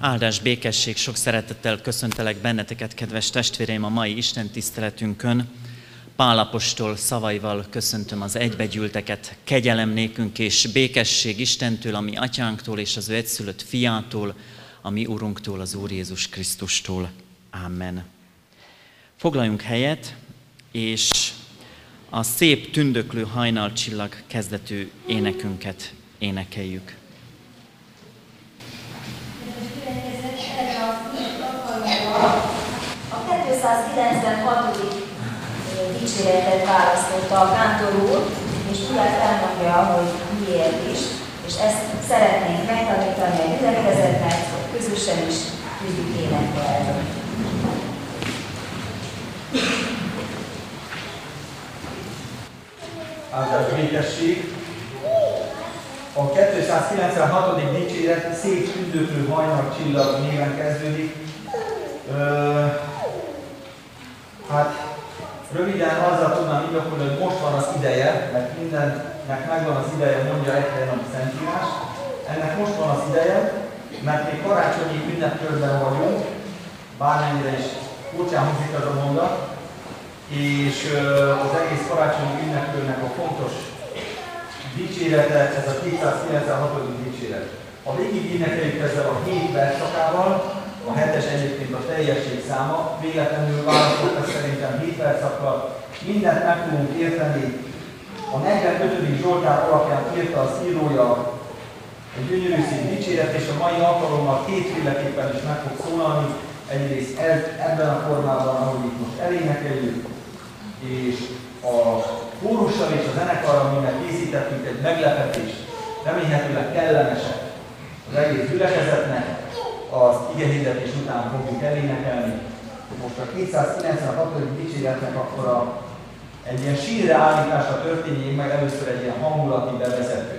Áldás, békesség, sok szeretettel köszöntelek benneteket, kedves testvéreim, a mai Isten tiszteletünkön. Pálapostól szavaival köszöntöm az egybegyűlteket, kegyelem nékünk és békesség Istentől, ami atyánktól és az ő egyszülött fiától, a mi Urunktól, az Úr Jézus Krisztustól. Amen. Foglaljunk helyet, és a szép tündöklő hajnalcsillag kezdetű énekünket énekeljük. 296. dicséretet választotta a kántor úr, és tudják elmondja, hogy miért is, és ezt szeretnénk megtanítani a gyülekezetnek, hogy közösen is tudjuk énekelni. Áldás békesség. A 296. dicséret szép tündöklő hajnal csillag néven kezdődik. Ö, hát röviden azzal tudnám indokolni, hogy most van az ideje, mert mindennek megvan az ideje, mondja egy helyen a Szentírás. Ennek most van az ideje, mert még karácsonyi ünnepkörben vagyunk, bármennyire is furcsán hangzik az a mondat, és az egész karácsonyi ünnepkörnek a fontos dicsérete, ez a 296. dicséret. Ha végig énekeljük ezzel a 7 verszakával, a hetes egyébként a teljesség száma, véletlenül választott szerintem 7 verszakkal, mindent meg fogunk érteni. A 45. Zsoltár alapján írta az írója egy gyönyörű szín dicséret, és a mai alkalommal kétféleképpen is meg fog szólalni. Egyrészt ebben a formában, ahogy itt most elénekeljük, és a kórussal és a zenekarral mindent készítettünk egy meglepetés, remélhetőleg kellemesek az egész gyülekezetnek, az igehirdetés után fogjuk elénekelni. Most a 296. dicséretnek akkor a, egy ilyen sírre állításra történjék meg először egy ilyen hangulati bevezető.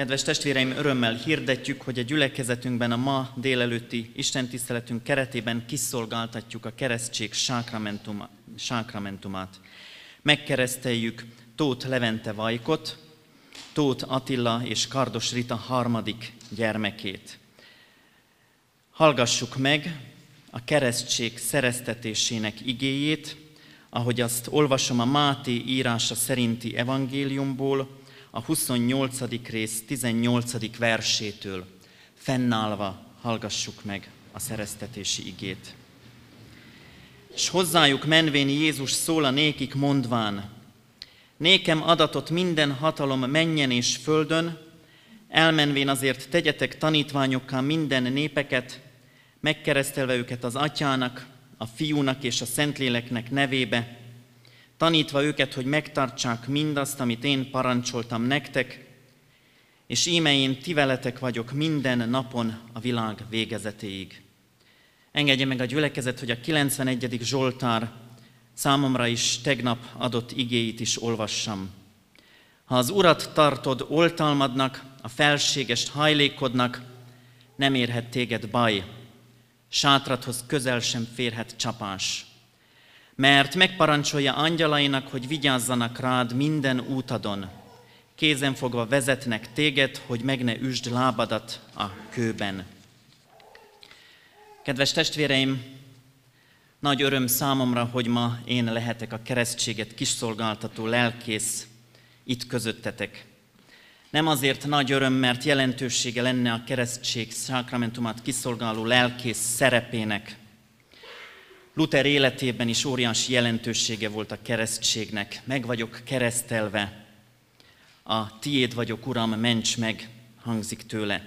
Kedves testvéreim, örömmel hirdetjük, hogy a gyülekezetünkben a ma délelőtti istentiszteletünk keretében kiszolgáltatjuk a keresztség sákramentumát. Megkereszteljük Tóth Levente Vajkot, Tóth Attila és Kardos Rita harmadik gyermekét. Hallgassuk meg a keresztség szereztetésének igéjét, ahogy azt olvasom a Máté írása szerinti evangéliumból, a 28. rész 18. versétől. Fennállva hallgassuk meg a szereztetési igét. És hozzájuk menvén Jézus szól a nékik mondván, Nékem adatot minden hatalom menjen és földön, elmenvén azért tegyetek tanítványokká minden népeket, megkeresztelve őket az atyának, a fiúnak és a szentléleknek nevébe, tanítva őket, hogy megtartsák mindazt, amit én parancsoltam nektek, és íme én ti veletek vagyok minden napon a világ végezetéig. Engedje meg a gyülekezet, hogy a 91. Zsoltár számomra is tegnap adott igéit is olvassam. Ha az Urat tartod oltalmadnak, a felségest hajlékodnak, nem érhet téged baj, sátrathoz közel sem férhet csapás. Mert megparancsolja angyalainak, hogy vigyázzanak rád minden útadon. Kézen fogva vezetnek téged, hogy meg ne üsd lábadat a kőben. Kedves testvéreim, nagy öröm számomra, hogy ma én lehetek a keresztséget kiszolgáltató lelkész itt közöttetek. Nem azért nagy öröm, mert jelentősége lenne a keresztség szakramentumát kiszolgáló lelkész szerepének. Luther életében is óriási jelentősége volt a keresztségnek. Meg vagyok keresztelve, a tiéd vagyok, Uram, ments meg, hangzik tőle.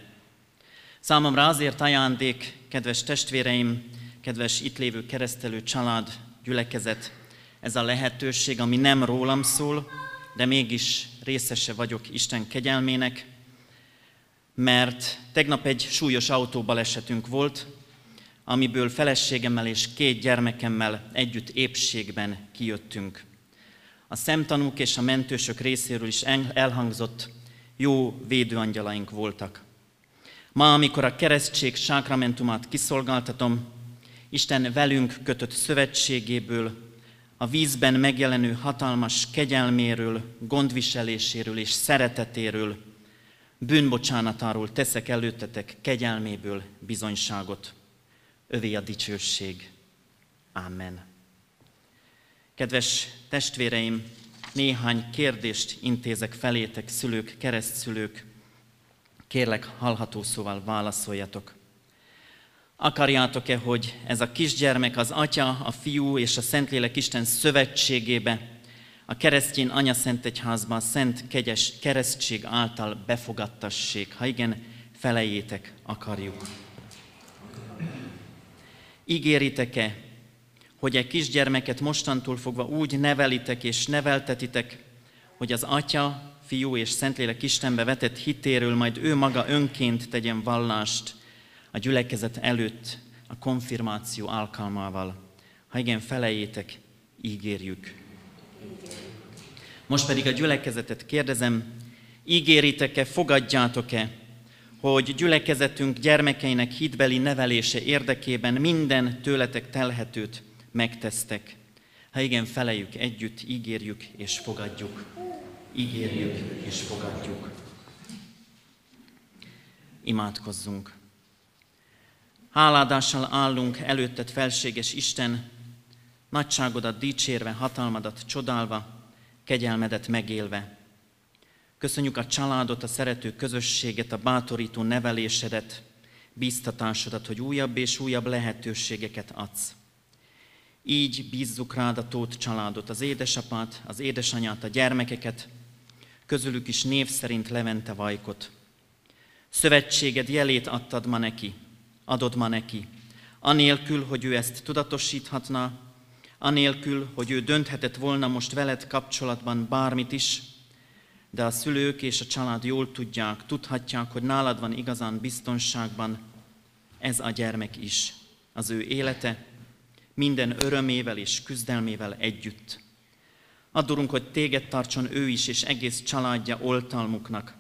Számomra azért ajándék, kedves testvéreim, kedves itt lévő keresztelő család, gyülekezet, ez a lehetőség, ami nem rólam szól, de mégis részese vagyok Isten kegyelmének, mert tegnap egy súlyos autóbalesetünk volt, amiből feleségemmel és két gyermekemmel együtt épségben kijöttünk. A szemtanúk és a mentősök részéről is elhangzott, jó védőangyalaink voltak. Ma, amikor a keresztség sákramentumát kiszolgáltatom, Isten velünk kötött szövetségéből, a vízben megjelenő hatalmas kegyelméről, gondviseléséről és szeretetéről, bűnbocsánatáról teszek előttetek kegyelméből bizonyságot. Övé a dicsőség. Amen. Kedves testvéreim, néhány kérdést intézek felétek, szülők, keresztszülők. Kérlek, hallható szóval válaszoljatok. Akarjátok-e, hogy ez a kisgyermek az Atya, a Fiú és a Szentlélek Isten szövetségébe, a keresztény Anya Szent Egyházban a Szent Kegyes Keresztség által befogadtassék? Ha igen, felejétek, akarjuk. Ígéritek-e, hogy egy kisgyermeket mostantól fogva úgy nevelitek és neveltetitek, hogy az Atya, Fiú és Szentlélek Istenbe vetett hitéről majd ő maga önként tegyen vallást, a gyülekezet előtt a konfirmáció alkalmával. Ha igen, felejétek, ígérjük. Most pedig a gyülekezetet kérdezem, ígéritek-e, fogadjátok-e, hogy gyülekezetünk gyermekeinek hitbeli nevelése érdekében minden tőletek telhetőt megtesztek. Ha igen, felejük együtt, ígérjük és fogadjuk. Ígérjük és fogadjuk. Imádkozzunk. Háládással állunk előtted, felséges Isten, nagyságodat dicsérve, hatalmadat csodálva, kegyelmedet megélve. Köszönjük a családot, a szerető közösséget, a bátorító nevelésedet, bíztatásodat, hogy újabb és újabb lehetőségeket adsz. Így bízzuk rád a tót családot, az édesapát, az édesanyát, a gyermekeket, közülük is név szerint Levente Vajkot. Szövetséged jelét adtad ma neki, adod ma neki, anélkül, hogy ő ezt tudatosíthatna, anélkül, hogy ő dönthetett volna most veled kapcsolatban bármit is, de a szülők és a család jól tudják, tudhatják, hogy nálad van igazán biztonságban ez a gyermek is, az ő élete, minden örömével és küzdelmével együtt. Adorunk, hogy téged tartson ő is és egész családja oltalmuknak,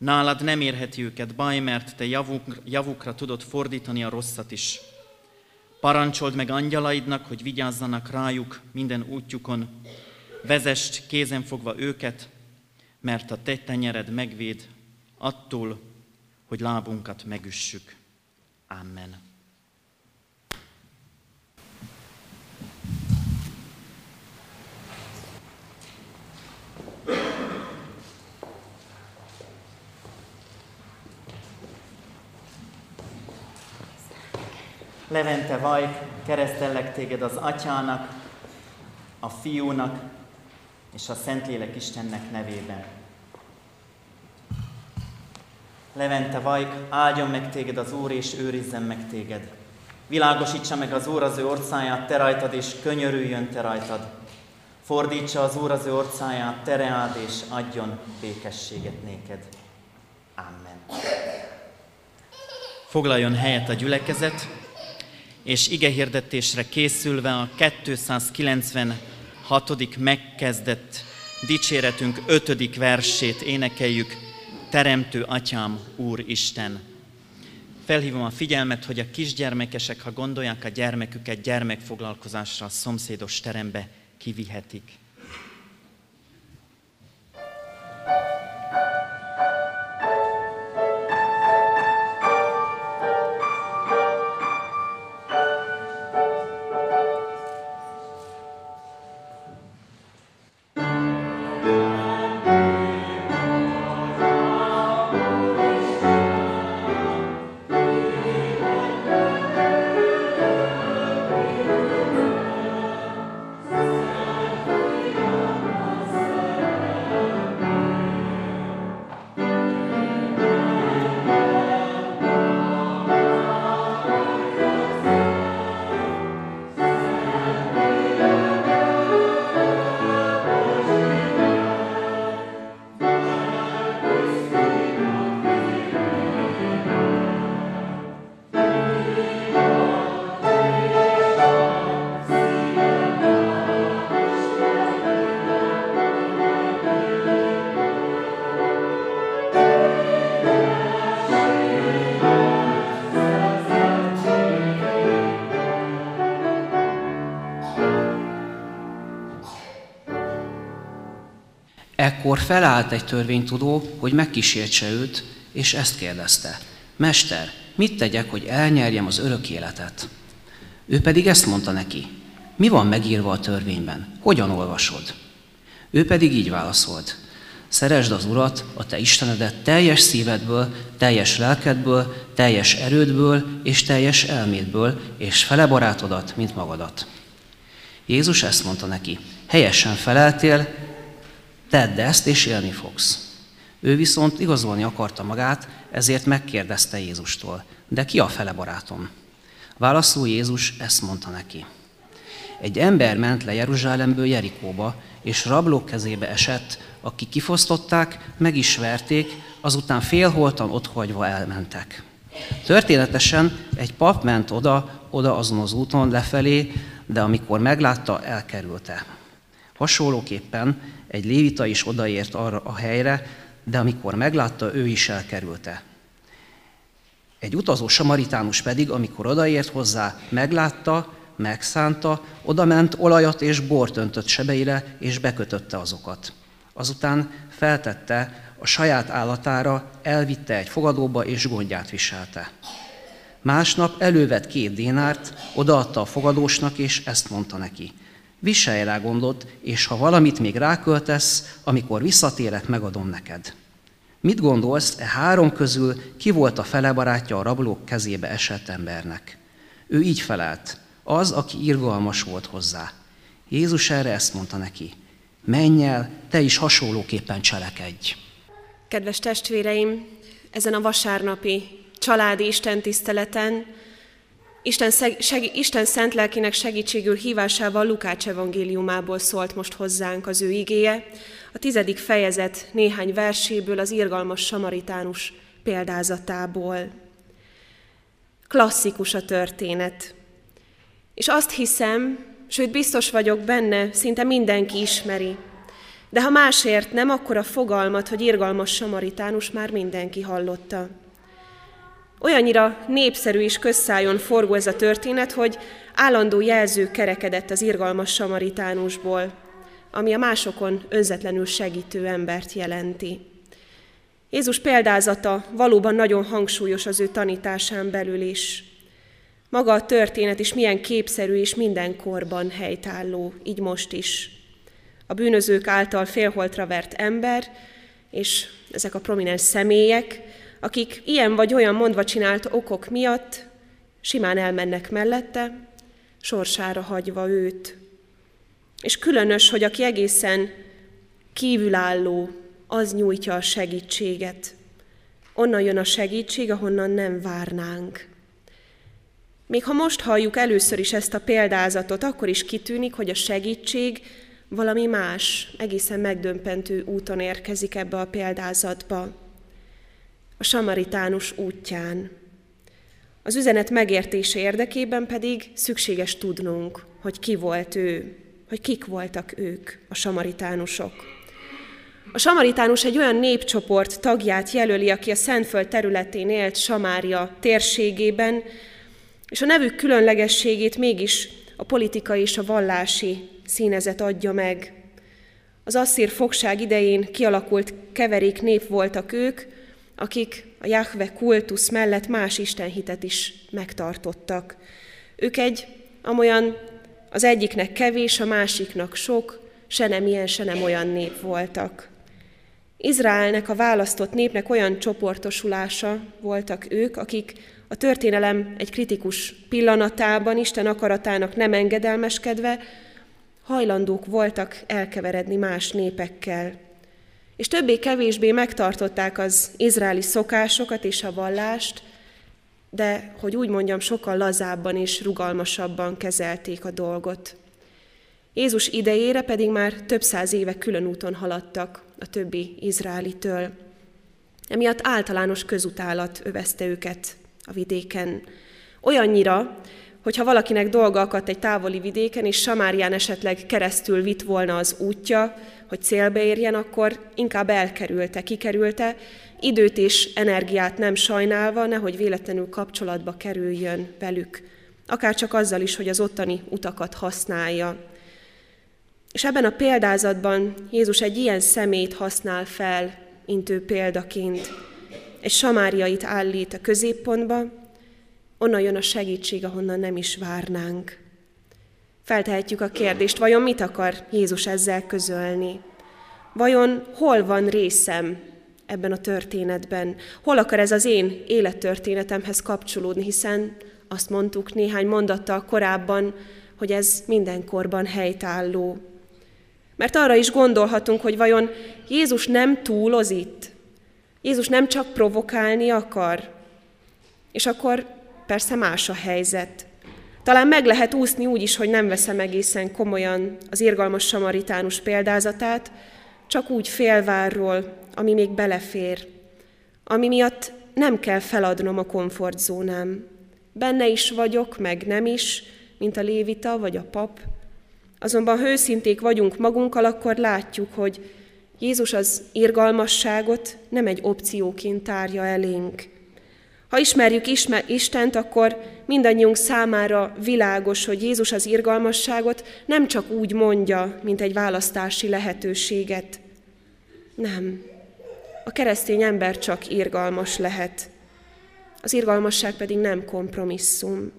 Nálad nem érheti őket baj, mert te javuk, javukra tudod fordítani a rosszat is. Parancsold meg angyalaidnak, hogy vigyázzanak rájuk minden útjukon. Vezest kézen fogva őket, mert a te tenyered megvéd attól, hogy lábunkat megüssük. Amen. Levente Vajk, keresztellek téged az Atyának, a Fiúnak és a Szentlélek Istennek nevében. Levente Vajk, áldjon meg téged az Úr, és őrizzen meg téged. Világosítsa meg az Úr az ő orcáját te rajtad, és könyörüljön te rajtad. Fordítsa az Úr az ő orcáját, tereád, és adjon békességet néked. Amen. Foglaljon helyet a gyülekezet, és igehirdetésre készülve a 296. megkezdett dicséretünk 5. versét énekeljük, Teremtő Atyám, Úr Isten. Felhívom a figyelmet, hogy a kisgyermekesek, ha gondolják a gyermeküket gyermekfoglalkozásra, a szomszédos terembe kivihetik. Ekkor felállt egy törvénytudó, hogy megkísértse őt, és ezt kérdezte. Mester, mit tegyek, hogy elnyerjem az örök életet? Ő pedig ezt mondta neki. Mi van megírva a törvényben? Hogyan olvasod? Ő pedig így válaszolt. Szeresd az Urat, a te Istenedet teljes szívedből, teljes lelkedből, teljes erődből és teljes elmédből, és fele barátodat, mint magadat. Jézus ezt mondta neki. Helyesen feleltél, Tedd ezt, és élni fogsz. Ő viszont igazolni akarta magát, ezért megkérdezte Jézustól, de ki a fele barátom? Válaszul Jézus ezt mondta neki. Egy ember ment le Jeruzsálemből Jerikóba, és rablók kezébe esett, akik kifosztották, meg is verték, azután félholtan otthagyva elmentek. Történetesen egy pap ment oda, oda azon az úton lefelé, de amikor meglátta, elkerülte. Hasonlóképpen egy lévita is odaért arra a helyre, de amikor meglátta, ő is elkerülte. Egy utazó samaritánus pedig, amikor odaért hozzá, meglátta, megszánta, odament olajat és bort öntött sebeire, és bekötötte azokat. Azután feltette a saját állatára, elvitte egy fogadóba, és gondját viselte. Másnap elővett két dénárt, odaadta a fogadósnak, és ezt mondta neki – Viselj rá gondot, és ha valamit még ráköltesz, amikor visszatérek, megadom neked. Mit gondolsz, e három közül ki volt a fele barátja a rablók kezébe esett embernek? Ő így felelt, az, aki irgalmas volt hozzá. Jézus erre ezt mondta neki, menj el, te is hasonlóképpen cselekedj. Kedves testvéreim, ezen a vasárnapi családi istentiszteleten Isten, szeg, seg, Isten szent lelkének segítségül hívásával Lukács evangéliumából szólt most hozzánk az ő igéje, a tizedik fejezet néhány verséből, az irgalmas samaritánus példázatából. Klasszikus a történet. És azt hiszem, sőt biztos vagyok benne, szinte mindenki ismeri. De ha másért nem, akkor a fogalmat, hogy irgalmas samaritánus már mindenki hallotta. Olyannyira népszerű és közszájon forgó ez a történet, hogy állandó jelző kerekedett az irgalmas samaritánusból, ami a másokon önzetlenül segítő embert jelenti. Jézus példázata valóban nagyon hangsúlyos az ő tanításán belül is. Maga a történet is milyen képszerű és minden korban helytálló, így most is. A bűnözők által félholtra vert ember, és ezek a prominens személyek, akik ilyen vagy olyan mondva csinált okok miatt simán elmennek mellette, sorsára hagyva őt. És különös, hogy aki egészen kívülálló, az nyújtja a segítséget. Onnan jön a segítség, ahonnan nem várnánk. Még ha most halljuk először is ezt a példázatot, akkor is kitűnik, hogy a segítség valami más, egészen megdömpentő úton érkezik ebbe a példázatba. A samaritánus útján. Az üzenet megértése érdekében pedig szükséges tudnunk, hogy ki volt ő, hogy kik voltak ők, a samaritánusok. A samaritánus egy olyan népcsoport tagját jelöli, aki a Szentföld területén élt Samária térségében, és a nevük különlegességét mégis a politikai és a vallási színezet adja meg. Az asszír fogság idején kialakult keverék nép voltak ők, akik a Jahve kultusz mellett más istenhitet is megtartottak. Ők egy amolyan az egyiknek kevés, a másiknak sok, se nem ilyen, se nem olyan nép voltak. Izraelnek, a választott népnek olyan csoportosulása voltak ők, akik a történelem egy kritikus pillanatában, Isten akaratának nem engedelmeskedve, hajlandók voltak elkeveredni más népekkel. És többé-kevésbé megtartották az izraeli szokásokat és a vallást, de, hogy úgy mondjam, sokkal lazábban és rugalmasabban kezelték a dolgot. Jézus idejére pedig már több száz éve külön úton haladtak a többi izraelitől. Emiatt általános közutálat övezte őket a vidéken. Olyannyira, hogyha valakinek dolga akadt egy távoli vidéken, és Samárián esetleg keresztül vitt volna az útja, hogy célbe érjen, akkor inkább elkerülte, kikerülte, időt és energiát nem sajnálva, nehogy véletlenül kapcsolatba kerüljön velük, akár csak azzal is, hogy az ottani utakat használja. És ebben a példázatban Jézus egy ilyen szemét használ fel, intő példaként. Egy samáriait állít a középpontba, onnan jön a segítség, ahonnan nem is várnánk. Feltehetjük a kérdést, vajon mit akar Jézus ezzel közölni? Vajon hol van részem ebben a történetben? Hol akar ez az én élettörténetemhez kapcsolódni, hiszen azt mondtuk néhány mondattal korábban, hogy ez mindenkorban helytálló. Mert arra is gondolhatunk, hogy vajon Jézus nem túloz itt. Jézus nem csak provokálni akar. És akkor persze más a helyzet. Talán meg lehet úszni úgy is, hogy nem veszem egészen komolyan az irgalmas samaritánus példázatát, csak úgy félvárról, ami még belefér, ami miatt nem kell feladnom a komfortzónám. Benne is vagyok, meg nem is, mint a lévita vagy a pap. Azonban ha őszinték vagyunk magunkkal, akkor látjuk, hogy Jézus az irgalmasságot nem egy opcióként tárja elénk, ha ismerjük Istent, akkor mindannyiunk számára világos, hogy Jézus az irgalmasságot nem csak úgy mondja, mint egy választási lehetőséget. Nem. A keresztény ember csak irgalmas lehet. Az irgalmasság pedig nem kompromisszum.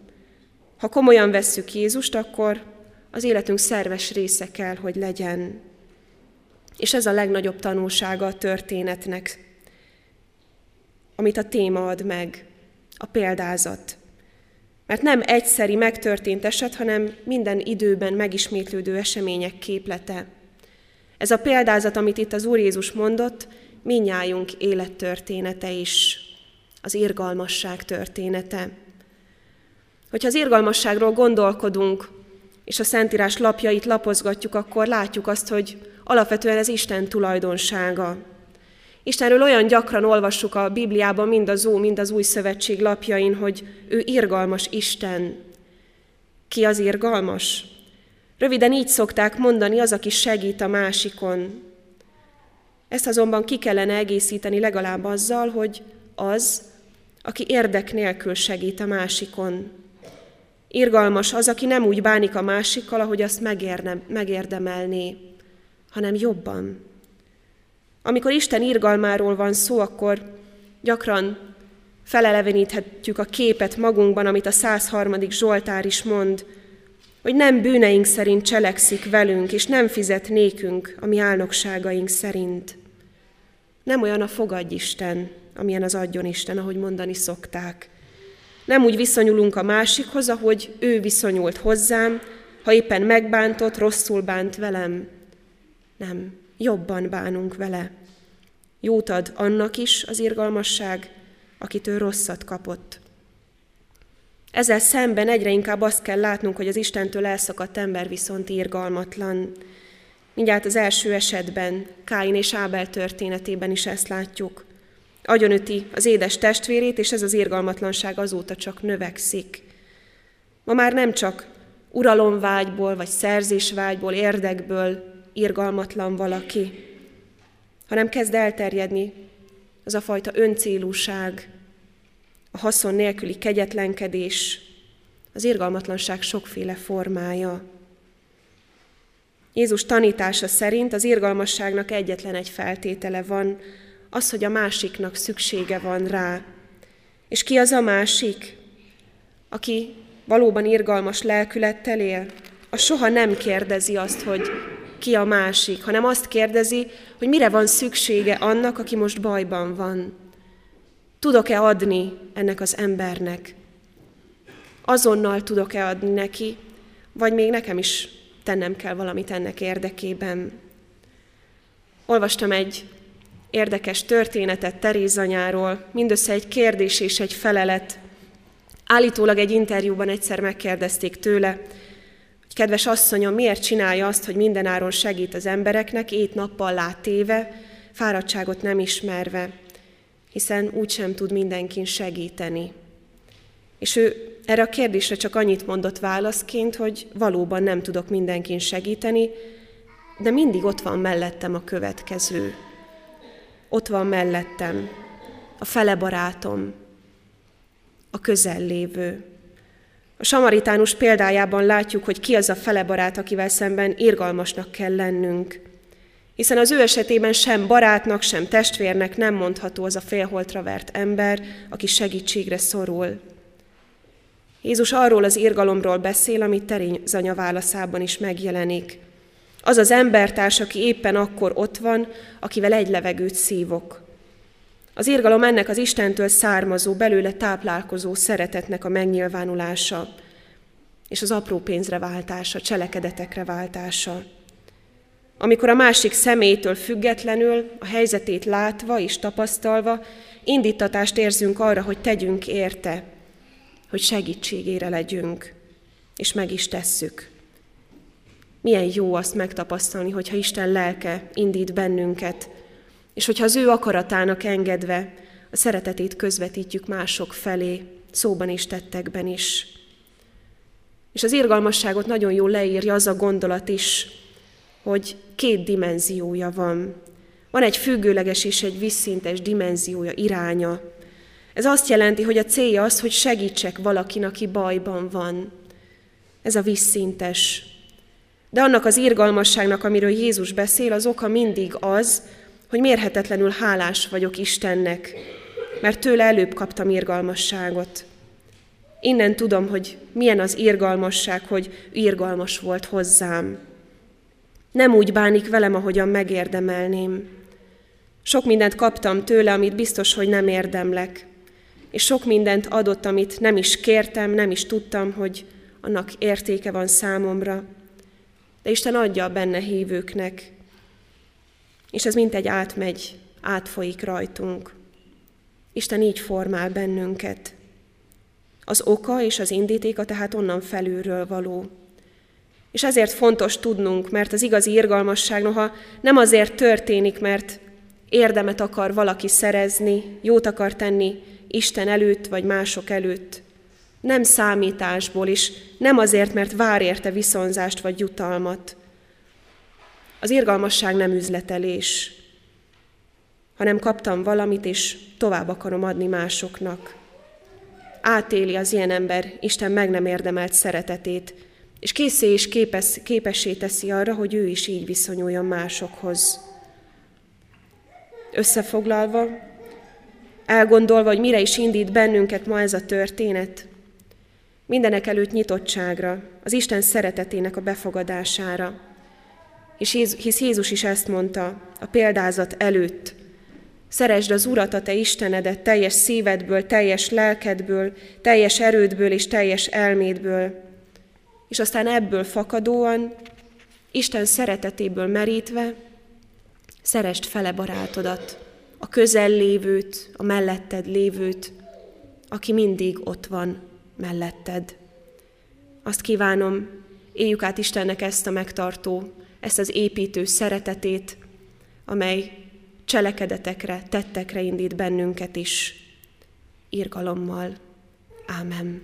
Ha komolyan vesszük Jézust, akkor az életünk szerves része kell, hogy legyen. És ez a legnagyobb tanulsága a történetnek amit a téma ad meg, a példázat. Mert nem egyszeri megtörtént eset, hanem minden időben megismétlődő események képlete. Ez a példázat, amit itt az Úr Jézus mondott, minnyájunk élettörténete is, az irgalmasság története. Hogyha az irgalmasságról gondolkodunk, és a Szentírás lapjait lapozgatjuk, akkor látjuk azt, hogy alapvetően ez Isten tulajdonsága. Istenről olyan gyakran olvassuk a Bibliában, mind az Ó, mind az Új Szövetség lapjain, hogy ő irgalmas Isten. Ki az irgalmas? Röviden így szokták mondani az, aki segít a másikon, Ezt azonban ki kellene egészíteni legalább azzal, hogy az, aki érdek nélkül segít a másikon. Irgalmas az, aki nem úgy bánik a másikkal, ahogy azt megérne, megérdemelné, hanem jobban. Amikor Isten irgalmáról van szó, akkor gyakran feleleveníthetjük a képet magunkban, amit a 103. Zsoltár is mond, hogy nem bűneink szerint cselekszik velünk, és nem fizet nékünk a mi álnokságaink szerint. Nem olyan a fogadj Isten, amilyen az adjon Isten, ahogy mondani szokták. Nem úgy viszonyulunk a másikhoz, ahogy ő viszonyult hozzám, ha éppen megbántott, rosszul bánt velem. Nem, jobban bánunk vele. Jót ad annak is az irgalmasság, akitől rosszat kapott. Ezzel szemben egyre inkább azt kell látnunk, hogy az Istentől elszakadt ember viszont irgalmatlan. Mindjárt az első esetben, Káin és Ábel történetében is ezt látjuk. Agyonüti az édes testvérét, és ez az irgalmatlanság azóta csak növekszik. Ma már nem csak uralomvágyból, vagy szerzésvágyból, érdekből irgalmatlan valaki, hanem kezd elterjedni az a fajta öncélúság, a haszon nélküli kegyetlenkedés, az irgalmatlanság sokféle formája. Jézus tanítása szerint az irgalmasságnak egyetlen egy feltétele van, az, hogy a másiknak szüksége van rá. És ki az a másik, aki valóban irgalmas lelkülettel él? A soha nem kérdezi azt, hogy ki a másik, hanem azt kérdezi, hogy mire van szüksége annak, aki most bajban van. Tudok-e adni ennek az embernek? Azonnal tudok-e adni neki, vagy még nekem is tennem kell valamit ennek érdekében? Olvastam egy érdekes történetet Terézanyáról, mindössze egy kérdés és egy felelet. Állítólag egy interjúban egyszer megkérdezték tőle, hogy kedves asszonyom, miért csinálja azt, hogy mindenáron segít az embereknek, ét nappal látéve, fáradtságot nem ismerve hiszen úgysem tud mindenkin segíteni. És ő erre a kérdésre csak annyit mondott válaszként, hogy valóban nem tudok mindenkin segíteni, de mindig ott van mellettem a következő. Ott van mellettem a fele barátom, a közellévő. A samaritánus példájában látjuk, hogy ki az a fele barát, akivel szemben irgalmasnak kell lennünk hiszen az ő esetében sem barátnak, sem testvérnek nem mondható az a félholtra vert ember, aki segítségre szorul. Jézus arról az irgalomról beszél, amit Terézanya válaszában is megjelenik. Az az embertárs, aki éppen akkor ott van, akivel egy levegőt szívok. Az irgalom ennek az Istentől származó, belőle táplálkozó szeretetnek a megnyilvánulása, és az apró pénzre váltása, cselekedetekre váltása amikor a másik személytől függetlenül, a helyzetét látva és tapasztalva, indítatást érzünk arra, hogy tegyünk érte, hogy segítségére legyünk, és meg is tesszük. Milyen jó azt megtapasztalni, hogyha Isten lelke indít bennünket, és hogyha az ő akaratának engedve a szeretetét közvetítjük mások felé, szóban és tettekben is. És az irgalmasságot nagyon jól leírja az a gondolat is, hogy két dimenziója van. Van egy függőleges és egy visszintes dimenziója, iránya. Ez azt jelenti, hogy a célja az, hogy segítsek valakin, aki bajban van. Ez a visszintes. De annak az irgalmasságnak, amiről Jézus beszél, az oka mindig az, hogy mérhetetlenül hálás vagyok Istennek, mert tőle előbb kaptam irgalmasságot. Innen tudom, hogy milyen az irgalmasság, hogy irgalmas volt hozzám. Nem úgy bánik velem, ahogyan megérdemelném. Sok mindent kaptam tőle, amit biztos, hogy nem érdemlek. És sok mindent adott, amit nem is kértem, nem is tudtam, hogy annak értéke van számomra. De Isten adja a benne hívőknek. És ez mint egy átmegy, átfolyik rajtunk. Isten így formál bennünket. Az oka és az indítéka tehát onnan felülről való. És ezért fontos tudnunk, mert az igazi irgalmasság noha nem azért történik, mert érdemet akar valaki szerezni, jót akar tenni Isten előtt vagy mások előtt. Nem számításból is, nem azért, mert vár érte viszonzást vagy jutalmat. Az irgalmasság nem üzletelés. hanem kaptam valamit, és tovább akarom adni másoknak. Átéli az ilyen ember Isten meg nem érdemelt szeretetét, és készé és képes, képessé teszi arra, hogy ő is így viszonyuljon másokhoz. Összefoglalva, elgondolva, hogy mire is indít bennünket ma ez a történet, mindenek előtt nyitottságra, az Isten szeretetének a befogadására. És hisz Jézus is ezt mondta a példázat előtt. Szeresd az Urat, a te Istenedet teljes szívedből, teljes lelkedből, teljes erődből és teljes elmédből. És aztán ebből fakadóan, Isten szeretetéből merítve, szerest fele barátodat, a közel lévőt, a melletted lévőt, aki mindig ott van melletted. Azt kívánom, éljük át Istennek ezt a megtartó, ezt az építő szeretetét, amely cselekedetekre, tettekre indít bennünket is, írgalommal. Ámen.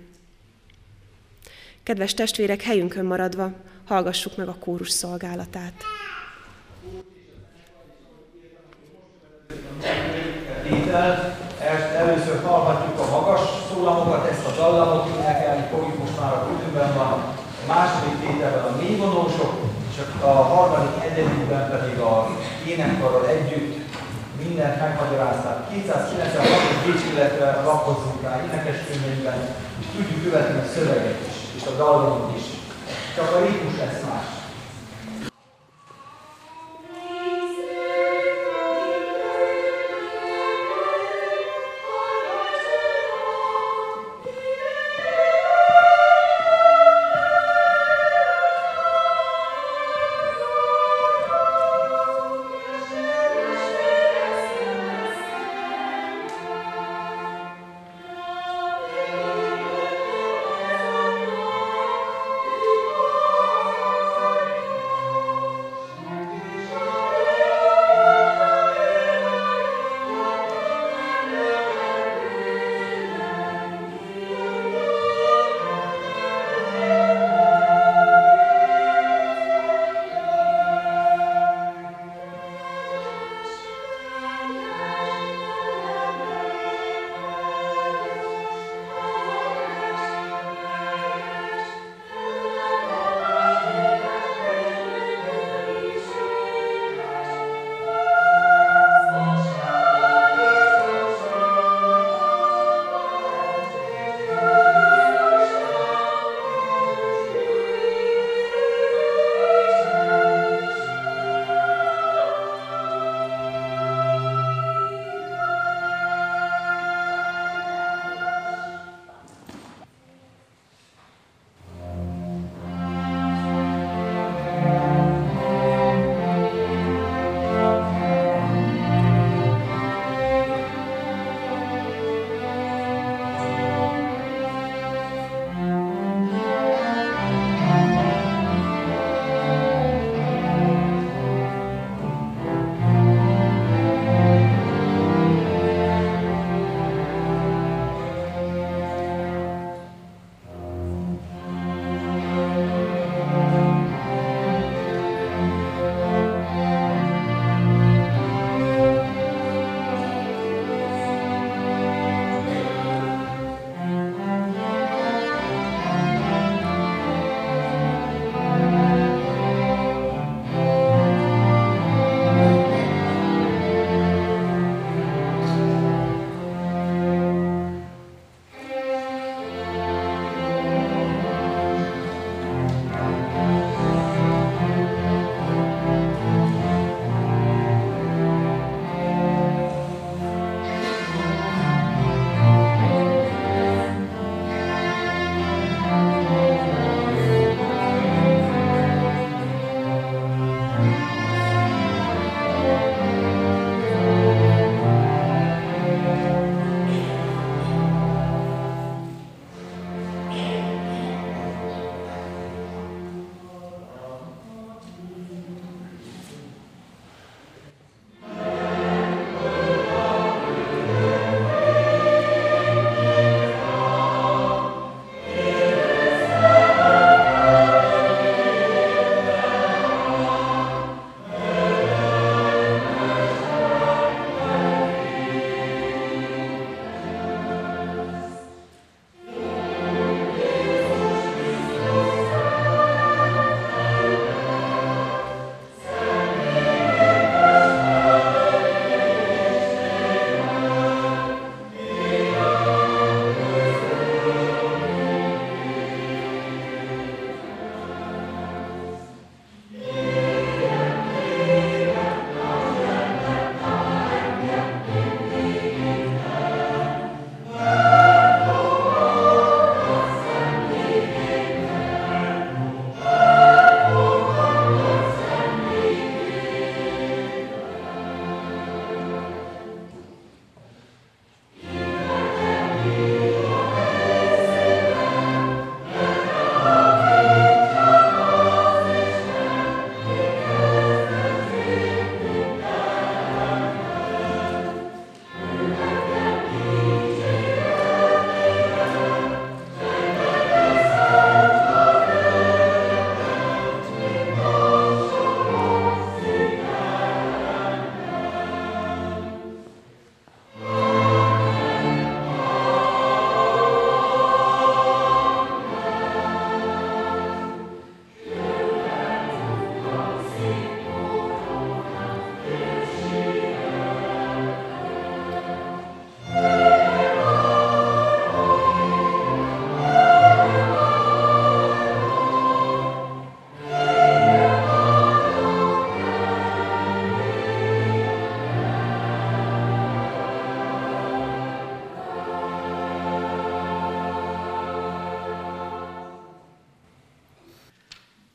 Kedves testvérek, helyünkön maradva, hallgassuk meg a kórus szolgálatát. Tétel, először hallhatjuk a magas szólamokat, ezt a dallamot énekelni fogjuk, most már a különben van. A második tételben a mélyvonósok, és a harmadik egyedülben pedig a énekkarral együtt mindent megmagyarázták. 296 dicsőletre lapozzunk rá énekeskönyveiben, és tudjuk követni a szöveget is, és a dallamot is. Csak a ritmus lesz más.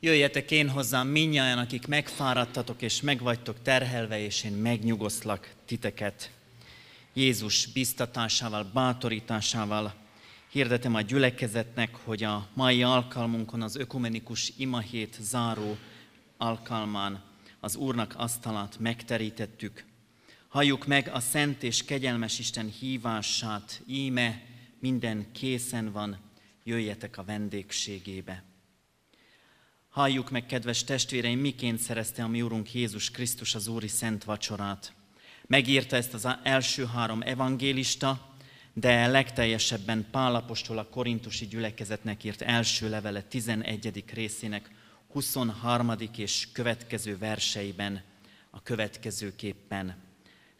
Jöjjetek én hozzám minnyáján, akik megfáradtatok és megvagytok terhelve, és én megnyugoszlak titeket. Jézus biztatásával, bátorításával hirdetem a gyülekezetnek, hogy a mai alkalmunkon az ökumenikus imahét záró alkalmán az Úrnak asztalát megterítettük. Halljuk meg a szent és kegyelmes Isten hívását, íme minden készen van, jöjjetek a vendégségébe. Halljuk meg, kedves testvéreim, miként szerezte a mi Úrunk Jézus Krisztus az Úri Szent Vacsorát. Megírta ezt az első három evangélista, de legteljesebben Pálapostól a korintusi gyülekezetnek írt első levele 11. részének 23. és következő verseiben a következőképpen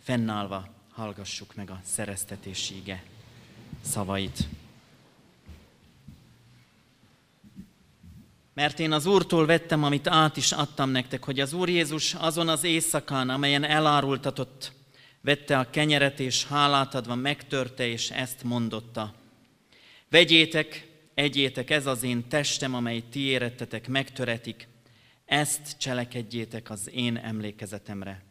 fennállva hallgassuk meg a szereztetési ige szavait. Mert én az Úrtól vettem, amit át is adtam nektek, hogy az Úr Jézus azon az éjszakán, amelyen elárultatott, vette a kenyeret, és hálát adva megtörte, és ezt mondotta. Vegyétek, egyétek, ez az én testem, amely ti érettetek, megtöretik, ezt cselekedjétek az én emlékezetemre.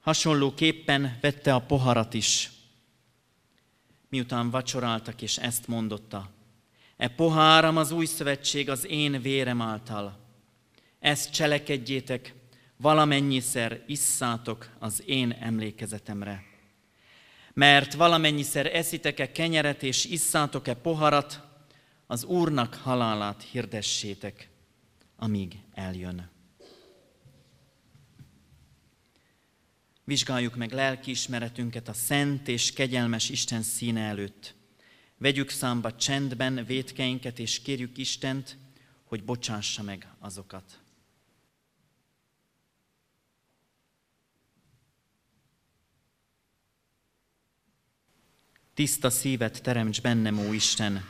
Hasonlóképpen vette a poharat is, miután vacsoráltak, és ezt mondotta. E poháram az új szövetség az én vérem által. Ezt cselekedjétek, valamennyiszer isszátok az én emlékezetemre. Mert valamennyiszer eszitek-e kenyeret és isszátok-e poharat, az Úrnak halálát hirdessétek, amíg eljön. Vizsgáljuk meg lelkiismeretünket a szent és kegyelmes Isten színe előtt. Vegyük számba csendben vétkeinket, és kérjük Istent, hogy bocsássa meg azokat. Tiszta szívet teremts bennem, ó Isten,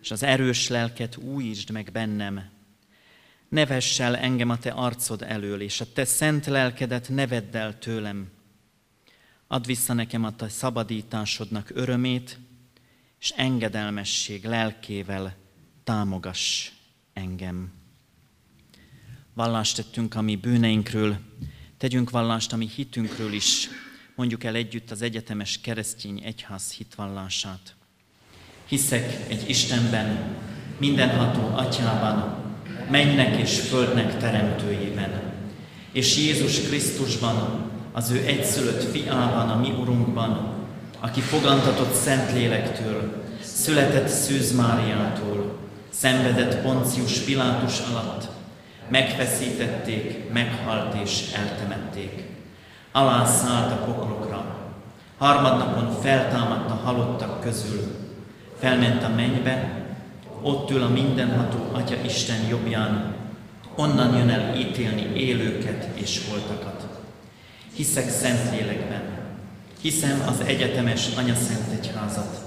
és az erős lelket újítsd meg bennem. Ne el engem a te arcod elől, és a te szent lelkedet ne vedd el tőlem. Add vissza nekem a te szabadításodnak örömét, és engedelmesség lelkével támogass engem. Vallást tettünk a mi bűneinkről, tegyünk vallást a mi hitünkről is, mondjuk el együtt az egyetemes keresztény egyház hitvallását. Hiszek egy Istenben, mindenható atyában, mennek és földnek teremtőjében, és Jézus Krisztusban, az ő egyszülött fiában, a mi Urunkban, aki fogantatott Szentlélektől, született Szűz Máriától, szenvedett Poncius Pilátus alatt, megfeszítették, meghalt és eltemették. Alá szállt a poklokra, harmadnapon feltámadt a halottak közül, felment a mennybe, ott ül a mindenható Atya Isten jobbján, onnan jön el ítélni élőket és holtakat. Hiszek Szentlélekben, hiszem az egyetemes Anya Szent Egyházat,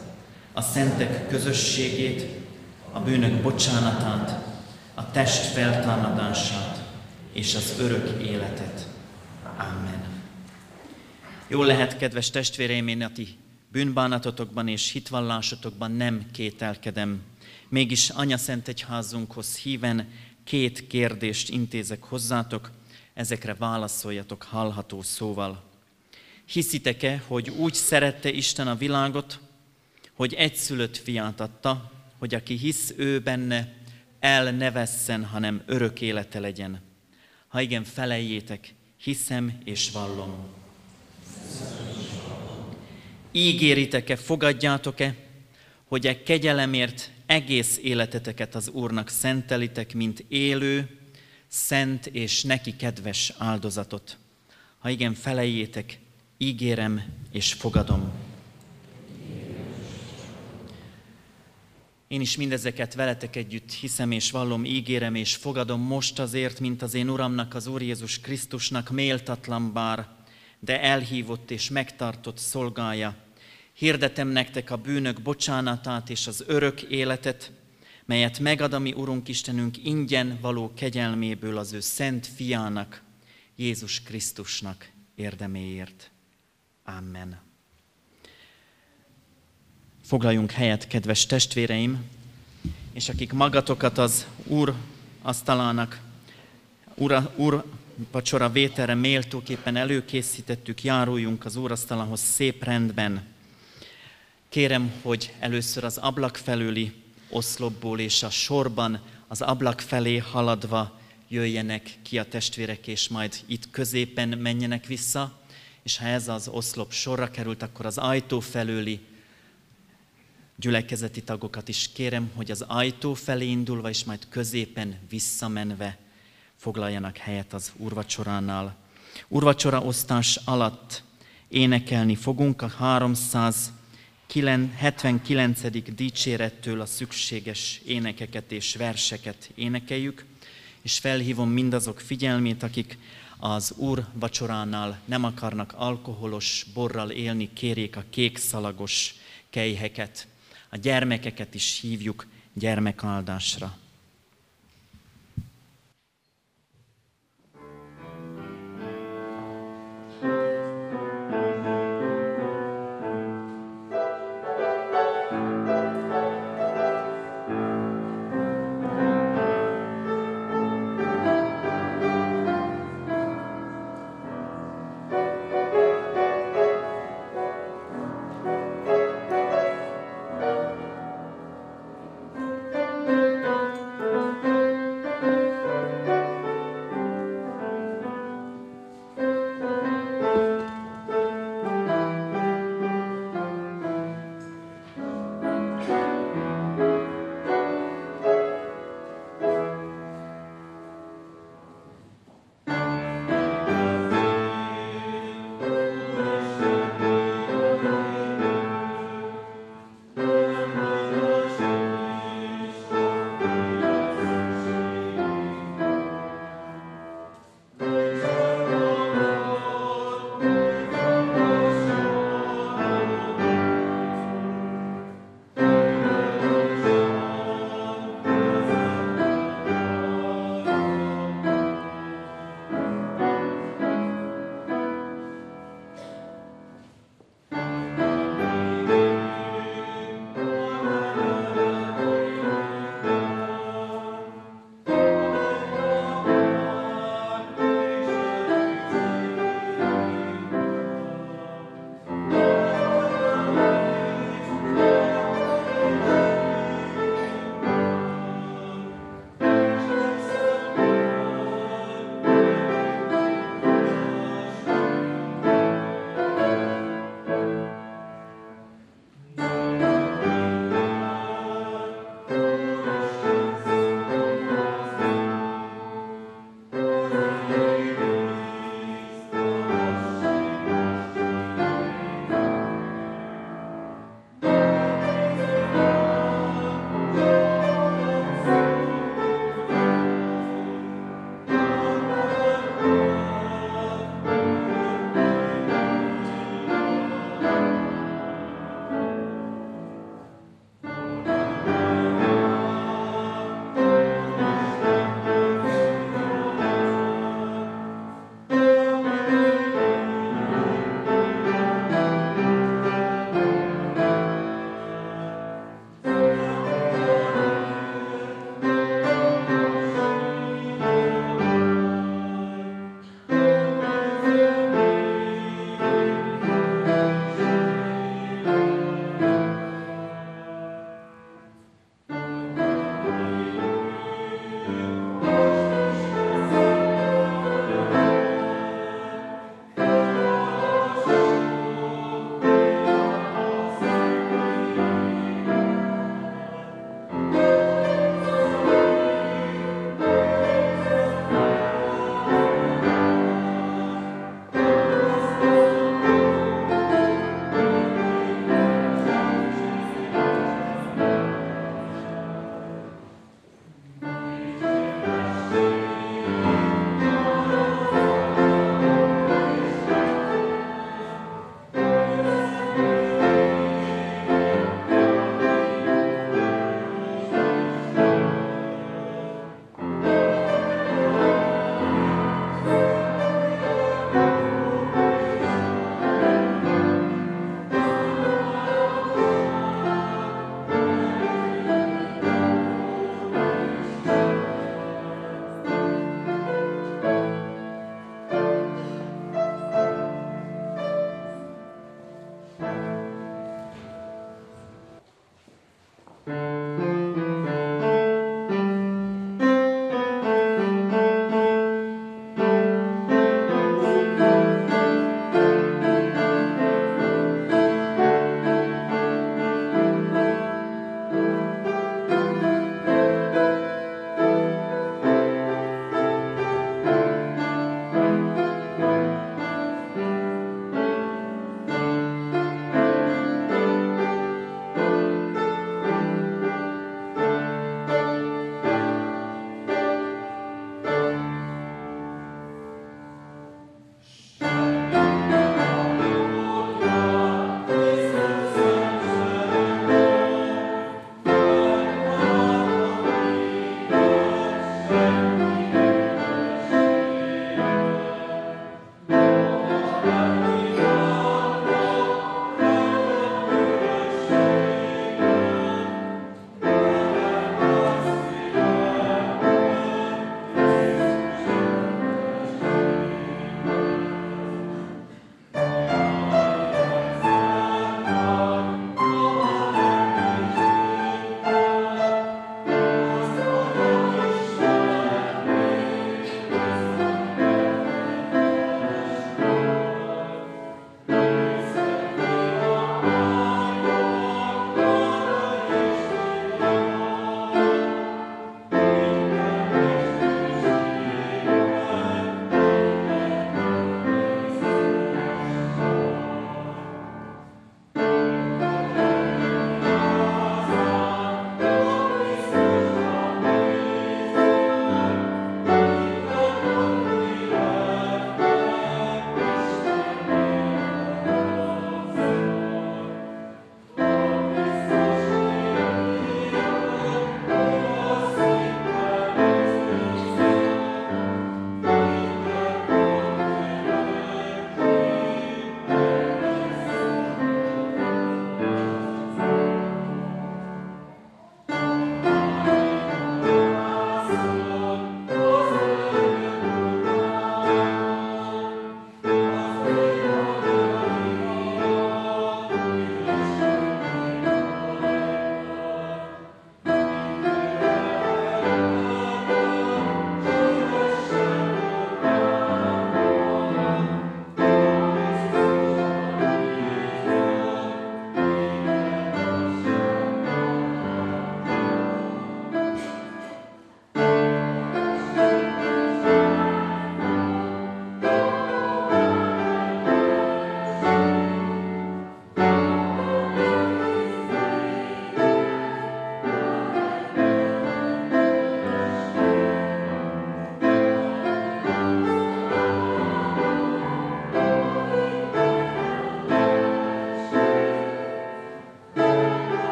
a szentek közösségét, a bűnök bocsánatát, a test feltámadását és az örök életet. Amen. Jól lehet, kedves testvéreim, én a ti bűnbánatotokban és hitvallásotokban nem kételkedem. Mégis Anya Szent Egyházunkhoz híven két kérdést intézek hozzátok, ezekre válaszoljatok hallható szóval. Hiszitek-e, hogy úgy szerette Isten a világot, hogy egyszülött fiát adta, hogy aki hisz ő benne, el ne vesszen, hanem örök élete legyen. Ha igen, felejétek, hiszem és vallom. Ígéritek-e, fogadjátok-e, hogy e kegyelemért egész életeteket az Úrnak szentelitek, mint élő, szent és neki kedves áldozatot. Ha igen, felejétek, ígérem és fogadom. Én is mindezeket veletek együtt hiszem és vallom, ígérem és fogadom most azért, mint az én Uramnak, az Úr Jézus Krisztusnak méltatlan bár, de elhívott és megtartott szolgája. Hirdetem nektek a bűnök bocsánatát és az örök életet, melyet megad a mi Urunk Istenünk ingyen való kegyelméből az ő szent fiának, Jézus Krisztusnak érdeméért. Amen. Foglaljunk helyet, kedves testvéreim, és akik magatokat az Úr asztalának ura, úr vacsora vételre méltóképpen előkészítettük, járuljunk az úrasztalához szép rendben. Kérem, hogy először az ablak felüli oszlopból és a sorban az ablak felé haladva jöjjenek ki a testvérek, és majd itt középen menjenek vissza, és ha ez az oszlop sorra került, akkor az ajtó felőli gyülekezeti tagokat is kérem, hogy az ajtó felé indulva, és majd középen visszamenve foglaljanak helyet az urvacsoránál. Urvacsora osztás alatt énekelni fogunk a 379. dicsérettől a szükséges énekeket és verseket énekeljük, és felhívom mindazok figyelmét, akik az úr vacsoránál nem akarnak alkoholos borral élni, kérjék a kék szalagos kejheket. A gyermekeket is hívjuk gyermekáldásra.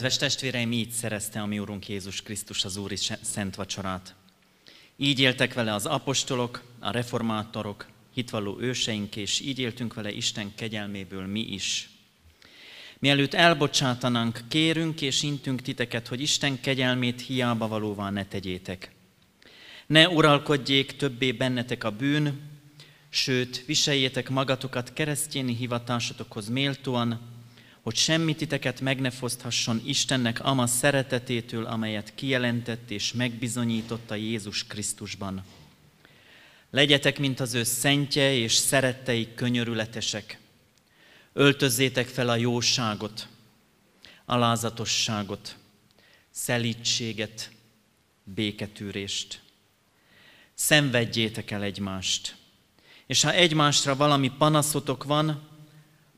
Kedves testvéreim, így szerezte a mi Urunk Jézus Krisztus az Úri Szent Vacsorát. Így éltek vele az apostolok, a reformátorok, hitvalló őseink, és így éltünk vele Isten kegyelméből mi is. Mielőtt elbocsátanánk, kérünk és intünk titeket, hogy Isten kegyelmét hiába valóvá ne tegyétek. Ne uralkodjék többé bennetek a bűn, sőt, viseljétek magatokat keresztjéni hivatásotokhoz méltóan, hogy semmi titeket meg ne foszthasson Istennek ama szeretetétől, amelyet kijelentett és megbizonyította Jézus Krisztusban. Legyetek, mint az ő szentje és szerettei könyörületesek. Öltözzétek fel a jóságot, alázatosságot, szelítséget, béketűrést. Szenvedjétek el egymást. És ha egymásra valami panaszotok van,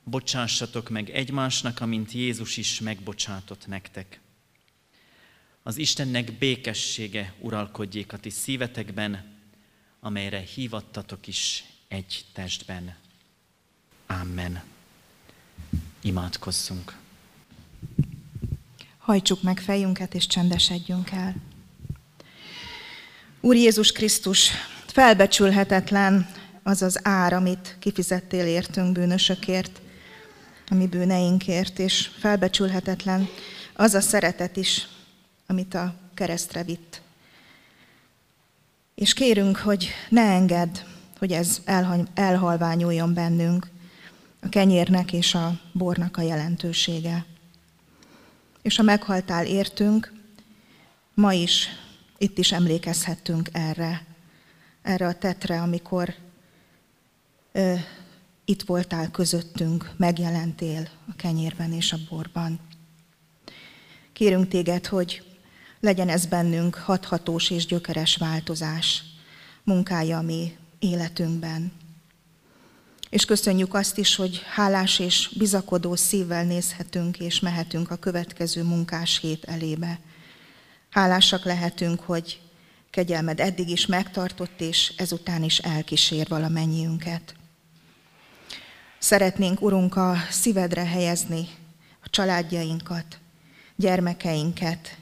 bocsássatok meg egymásnak, amint Jézus is megbocsátott nektek. Az Istennek békessége uralkodjék a ti szívetekben, amelyre hívattatok is egy testben. Amen. Imádkozzunk. Hajtsuk meg fejünket és csendesedjünk el. Úr Jézus Krisztus, felbecsülhetetlen az az ár, amit kifizettél értünk bűnösökért, a mi bűneinkért, és felbecsülhetetlen az a szeretet is, amit a keresztre vitt. És kérünk, hogy ne engedd, hogy ez elhalványuljon bennünk, a kenyérnek és a bornak a jelentősége. És ha meghaltál értünk, ma is, itt is emlékezhettünk erre, erre a tetre, amikor ö, itt voltál közöttünk, megjelentél a kenyérben és a borban. Kérünk téged, hogy legyen ez bennünk hathatós és gyökeres változás, munkája mi életünkben. És köszönjük azt is, hogy hálás és bizakodó szívvel nézhetünk és mehetünk a következő munkás hét elébe. Hálásak lehetünk, hogy kegyelmed eddig is megtartott, és ezután is elkísér valamennyiünket. Szeretnénk, Urunk, a szívedre helyezni a családjainkat, gyermekeinket,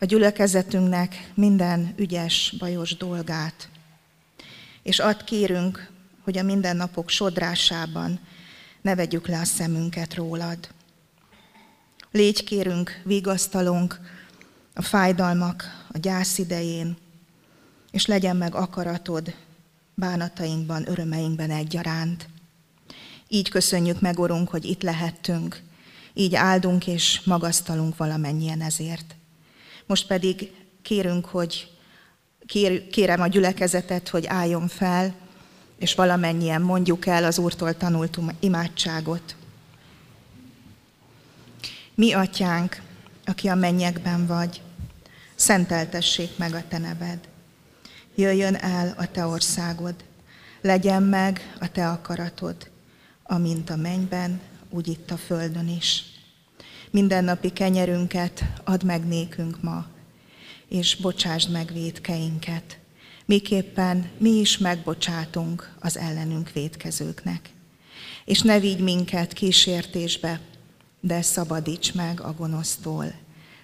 a gyülekezetünknek minden ügyes, bajos dolgát. És ad kérünk, hogy a mindennapok sodrásában ne vegyük le a szemünket rólad. Légy kérünk, vigasztalunk a fájdalmak, a gyász idején, és legyen meg akaratod bánatainkban, örömeinkben egyaránt. Így köszönjük meg, Urunk, hogy itt lehettünk, így áldunk és magasztalunk valamennyien ezért. Most pedig kérünk, hogy kér, kérem a gyülekezetet, hogy álljon fel, és valamennyien mondjuk el az Úrtól tanult imádságot. Mi, atyánk, aki a mennyekben vagy, szenteltessék meg a te neved. Jöjjön el a te országod, legyen meg a te akaratod, amint a mennyben, úgy itt a földön is. Mindennapi kenyerünket add meg nékünk ma, és bocsásd meg védkeinket, miképpen mi is megbocsátunk az ellenünk védkezőknek. És ne vigy minket kísértésbe, de szabadíts meg a gonosztól,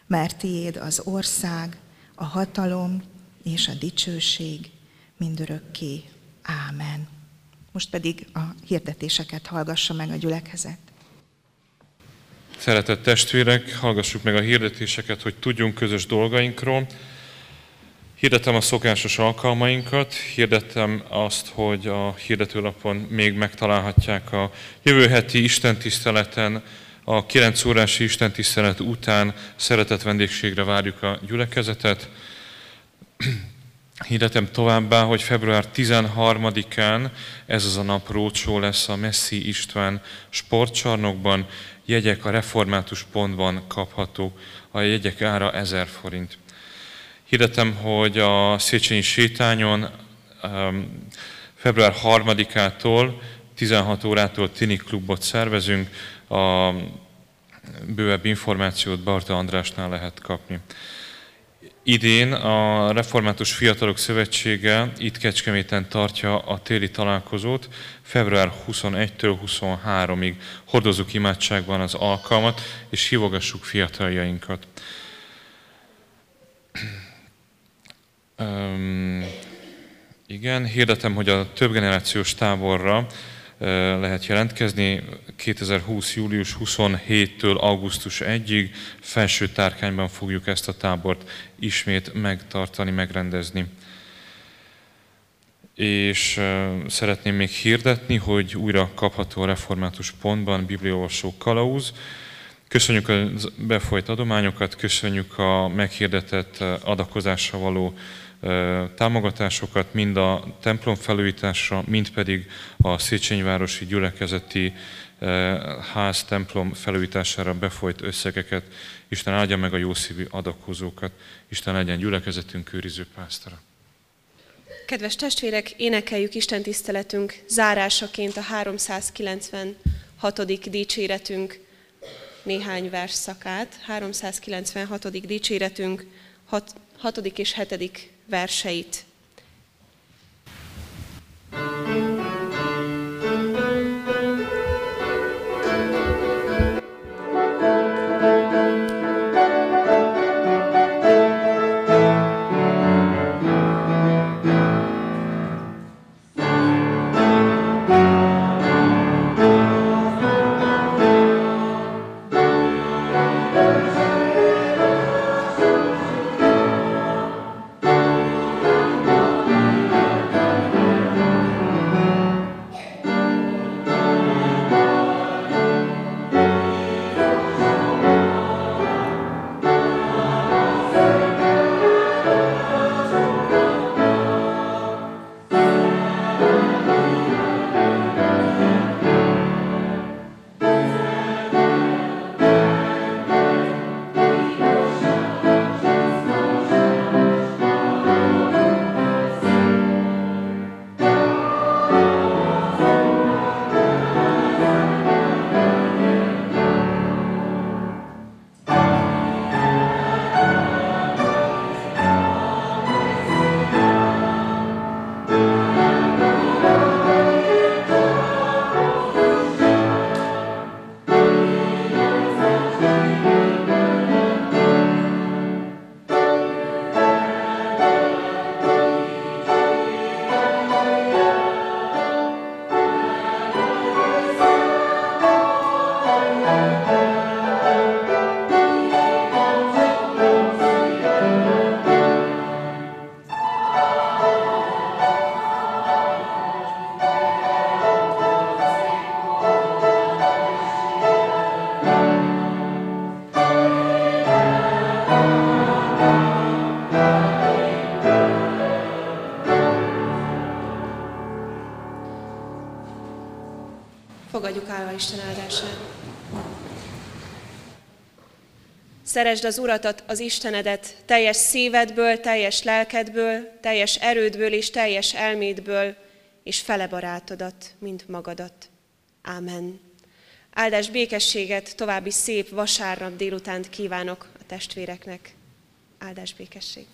mert tiéd az ország, a hatalom és a dicsőség mindörökké. Ámen. Most pedig a hirdetéseket hallgassa meg a gyülekezet. Szeretett testvérek, hallgassuk meg a hirdetéseket, hogy tudjunk közös dolgainkról. Hirdetem a szokásos alkalmainkat, hirdettem azt, hogy a hirdetőlapon még megtalálhatják a jövő heti istentiszteleten, a 9 órási istentisztelet után szeretett vendégségre várjuk a gyülekezetet. Hirdetem továbbá, hogy február 13-án ez az a nap rócsó lesz a Messzi István sportcsarnokban. Jegyek a református pontban kapható. A jegyek ára 1000 forint. Hirdetem, hogy a Széchenyi sétányon um, február 3-ától 16 órától Tini klubot szervezünk. A bővebb információt Barta Andrásnál lehet kapni. Idén a Református Fiatalok Szövetsége itt Kecskeméten tartja a téli találkozót február 21-től 23-ig. Hordozunk imádságban az alkalmat, és hívogassuk fiataljainkat. Um, igen, hirdetem, hogy a többgenerációs táborra lehet jelentkezni. 2020. július 27-től augusztus 1-ig felső tárkányban fogjuk ezt a tábort ismét megtartani, megrendezni. És szeretném még hirdetni, hogy újra kapható a református pontban bibliolvasó kalauz. Köszönjük a befolyt adományokat, köszönjük a meghirdetett adakozásra való támogatásokat mind a templom felújításra, mind pedig a Széchenyvárosi gyülekezeti ház templom felújítására befolyt összegeket. Isten áldja meg a jószívű adakozókat. Isten legyen gyülekezetünk őriző pásztora. Kedves testvérek, énekeljük Isten tiszteletünk zárásaként a 396. dicséretünk néhány versszakát. 396. dicséretünk 6. és 7 verseit. Isten Szeresd az Urat, az Istenedet teljes szívedből, teljes lelkedből, teljes erődből és teljes elmédből, és fele barátodat, mint magadat. Ámen. Áldás békességet, további szép vasárnap délutánt kívánok a testvéreknek. Áldás békesség.